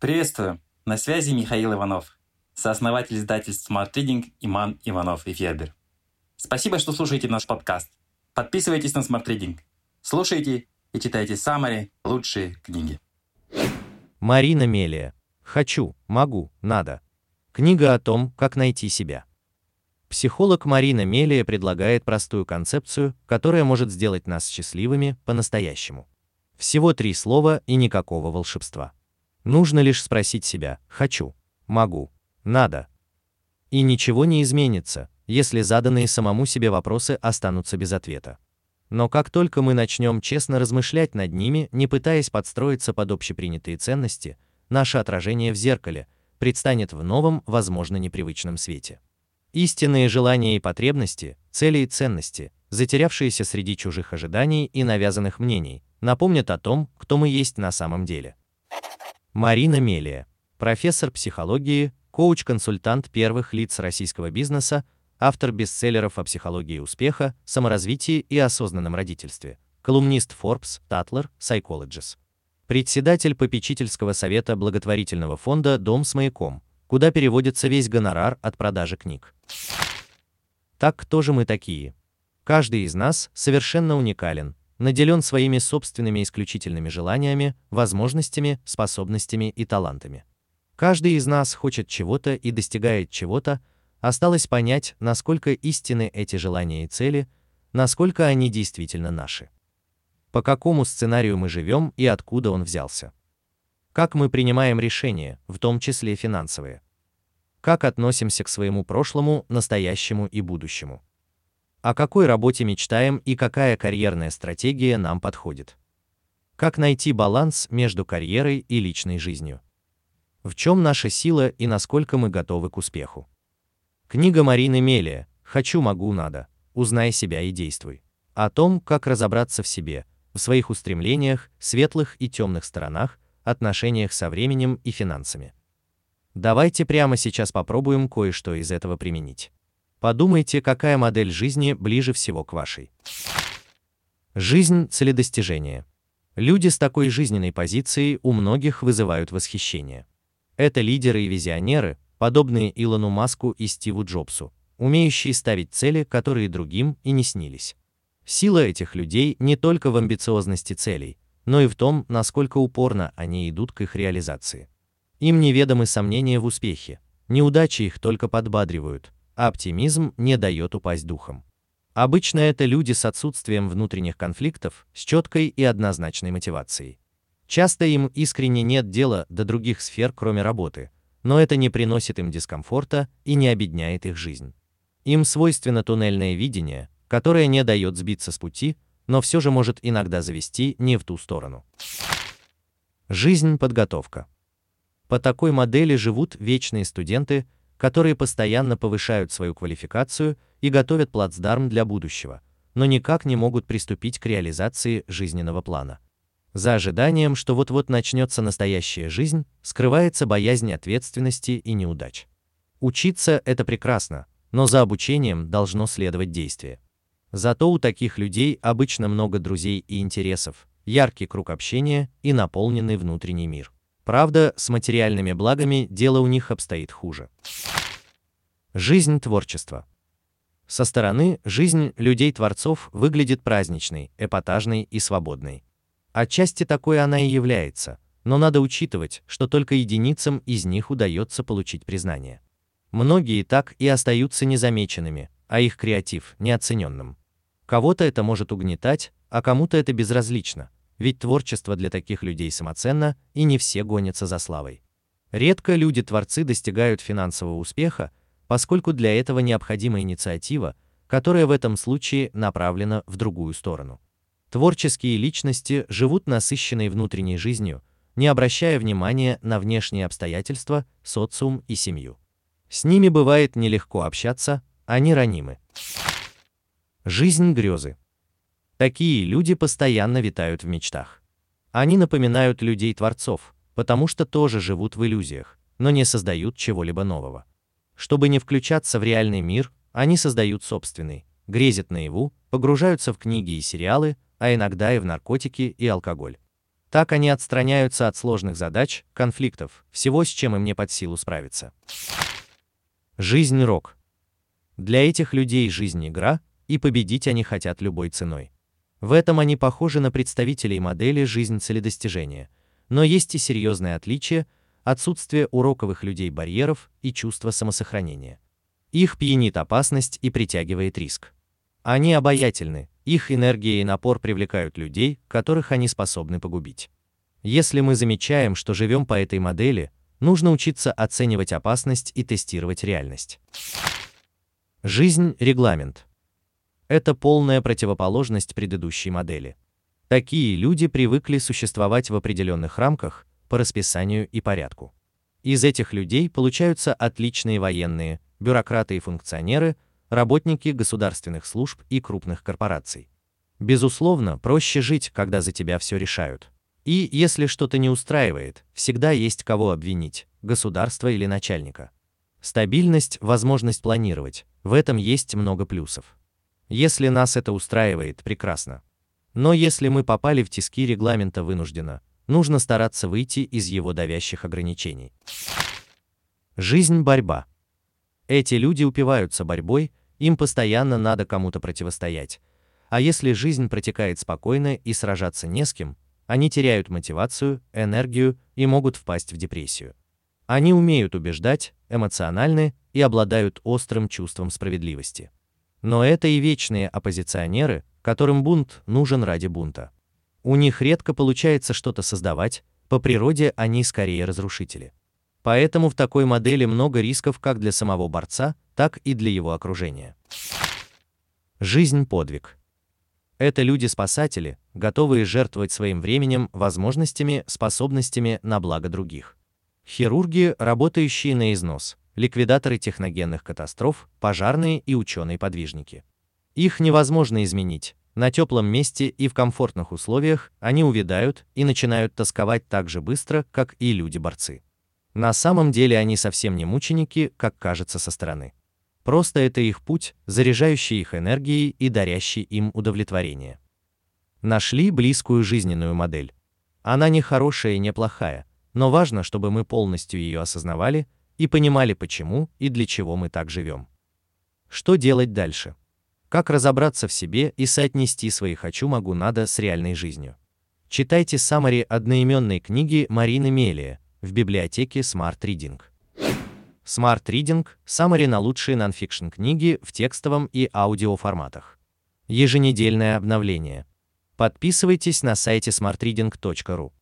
Приветствую! На связи Михаил Иванов, сооснователь издательств Smart Reading Иман Иванов и Федер. Спасибо, что слушаете наш подкаст. Подписывайтесь на Smart Reading. Слушайте и читайте самые лучшие книги. Марина Мелия. Хочу, могу, надо. Книга о том, как найти себя. Психолог Марина Мелия предлагает простую концепцию, которая может сделать нас счастливыми по-настоящему. Всего три слова и никакого волшебства. Нужно лишь спросить себя «хочу», «могу», «надо». И ничего не изменится, если заданные самому себе вопросы останутся без ответа. Но как только мы начнем честно размышлять над ними, не пытаясь подстроиться под общепринятые ценности, наше отражение в зеркале предстанет в новом, возможно, непривычном свете. Истинные желания и потребности, цели и ценности, затерявшиеся среди чужих ожиданий и навязанных мнений, напомнят о том, кто мы есть на самом деле. Марина Мелия, профессор психологии, коуч-консультант первых лиц российского бизнеса, автор бестселлеров о психологии успеха, саморазвитии и осознанном родительстве, колумнист Forbes, Tatler, Psychologist. Председатель попечительского совета благотворительного фонда «Дом с маяком», куда переводится весь гонорар от продажи книг. Так кто же мы такие? Каждый из нас совершенно уникален, наделен своими собственными исключительными желаниями, возможностями, способностями и талантами. Каждый из нас хочет чего-то и достигает чего-то, осталось понять, насколько истинны эти желания и цели, насколько они действительно наши. По какому сценарию мы живем и откуда он взялся. Как мы принимаем решения, в том числе финансовые. Как относимся к своему прошлому, настоящему и будущему. О какой работе мечтаем и какая карьерная стратегия нам подходит? Как найти баланс между карьерой и личной жизнью? В чем наша сила и насколько мы готовы к успеху? Книга Марины Мелия «Хочу, могу, надо. Узнай себя и действуй». О том, как разобраться в себе, в своих устремлениях, светлых и темных сторонах, отношениях со временем и финансами. Давайте прямо сейчас попробуем кое-что из этого применить. Подумайте, какая модель жизни ближе всего к вашей. Жизнь – целедостижение. Люди с такой жизненной позицией у многих вызывают восхищение. Это лидеры и визионеры, подобные Илону Маску и Стиву Джобсу, умеющие ставить цели, которые другим и не снились. Сила этих людей не только в амбициозности целей, но и в том, насколько упорно они идут к их реализации. Им неведомы сомнения в успехе, неудачи их только подбадривают, а оптимизм не дает упасть духом. Обычно это люди с отсутствием внутренних конфликтов, с четкой и однозначной мотивацией. Часто им искренне нет дела до других сфер, кроме работы, но это не приносит им дискомфорта и не обедняет их жизнь. Им свойственно туннельное видение, которое не дает сбиться с пути, но все же может иногда завести не в ту сторону. Жизнь подготовка. По такой модели живут вечные студенты, которые постоянно повышают свою квалификацию и готовят плацдарм для будущего, но никак не могут приступить к реализации жизненного плана. За ожиданием, что вот-вот начнется настоящая жизнь, скрывается боязнь ответственности и неудач. Учиться – это прекрасно, но за обучением должно следовать действие. Зато у таких людей обычно много друзей и интересов, яркий круг общения и наполненный внутренний мир. Правда, с материальными благами дело у них обстоит хуже. Жизнь творчества. Со стороны жизнь людей-творцов выглядит праздничной, эпатажной и свободной. Отчасти такой она и является, но надо учитывать, что только единицам из них удается получить признание. Многие так и остаются незамеченными, а их креатив неоцененным. Кого-то это может угнетать, а кому-то это безразлично, ведь творчество для таких людей самоценно, и не все гонятся за славой. Редко люди-творцы достигают финансового успеха, поскольку для этого необходима инициатива, которая в этом случае направлена в другую сторону. Творческие личности живут насыщенной внутренней жизнью, не обращая внимания на внешние обстоятельства, социум и семью. С ними бывает нелегко общаться, они ранимы. Жизнь грезы. Такие люди постоянно витают в мечтах. Они напоминают людей-творцов, потому что тоже живут в иллюзиях, но не создают чего-либо нового. Чтобы не включаться в реальный мир, они создают собственный, грезят наяву, погружаются в книги и сериалы, а иногда и в наркотики и алкоголь. Так они отстраняются от сложных задач, конфликтов, всего, с чем им не под силу справиться. Жизнь рок. Для этих людей жизнь игра, и победить они хотят любой ценой. В этом они похожи на представителей модели «жизнь целедостижения», но есть и серьезное отличие – отсутствие уроковых людей барьеров и чувство самосохранения. Их пьянит опасность и притягивает риск. Они обаятельны, их энергия и напор привлекают людей, которых они способны погубить. Если мы замечаем, что живем по этой модели, нужно учиться оценивать опасность и тестировать реальность. Жизнь – регламент. Это полная противоположность предыдущей модели. Такие люди привыкли существовать в определенных рамках, по расписанию и порядку. Из этих людей получаются отличные военные, бюрократы и функционеры, работники государственных служб и крупных корпораций. Безусловно, проще жить, когда за тебя все решают. И, если что-то не устраивает, всегда есть кого обвинить, государство или начальника. Стабильность, возможность планировать, в этом есть много плюсов. Если нас это устраивает, прекрасно. Но если мы попали в тиски регламента вынужденно, нужно стараться выйти из его давящих ограничений. Жизнь – борьба. Эти люди упиваются борьбой, им постоянно надо кому-то противостоять. А если жизнь протекает спокойно и сражаться не с кем, они теряют мотивацию, энергию и могут впасть в депрессию. Они умеют убеждать, эмоциональны и обладают острым чувством справедливости. Но это и вечные оппозиционеры, которым бунт нужен ради бунта. У них редко получается что-то создавать, по природе они скорее разрушители. Поэтому в такой модели много рисков как для самого борца, так и для его окружения. Жизнь – подвиг. Это люди-спасатели, готовые жертвовать своим временем, возможностями, способностями на благо других. Хирурги, работающие на износ, ликвидаторы техногенных катастроф, пожарные и ученые-подвижники. Их невозможно изменить. На теплом месте и в комфортных условиях они увядают и начинают тосковать так же быстро, как и люди-борцы. На самом деле они совсем не мученики, как кажется со стороны. Просто это их путь, заряжающий их энергией и дарящий им удовлетворение. Нашли близкую жизненную модель. Она не хорошая и не плохая, но важно, чтобы мы полностью ее осознавали и понимали, почему и для чего мы так живем. Что делать дальше? Как разобраться в себе и соотнести свои «хочу-могу-надо» с реальной жизнью? Читайте саммари одноименной книги Марины Мелия в библиотеке Smart Reading. Smart Reading – саммари на лучшие нонфикшн книги в текстовом и аудиоформатах. Еженедельное обновление. Подписывайтесь на сайте smartreading.ru.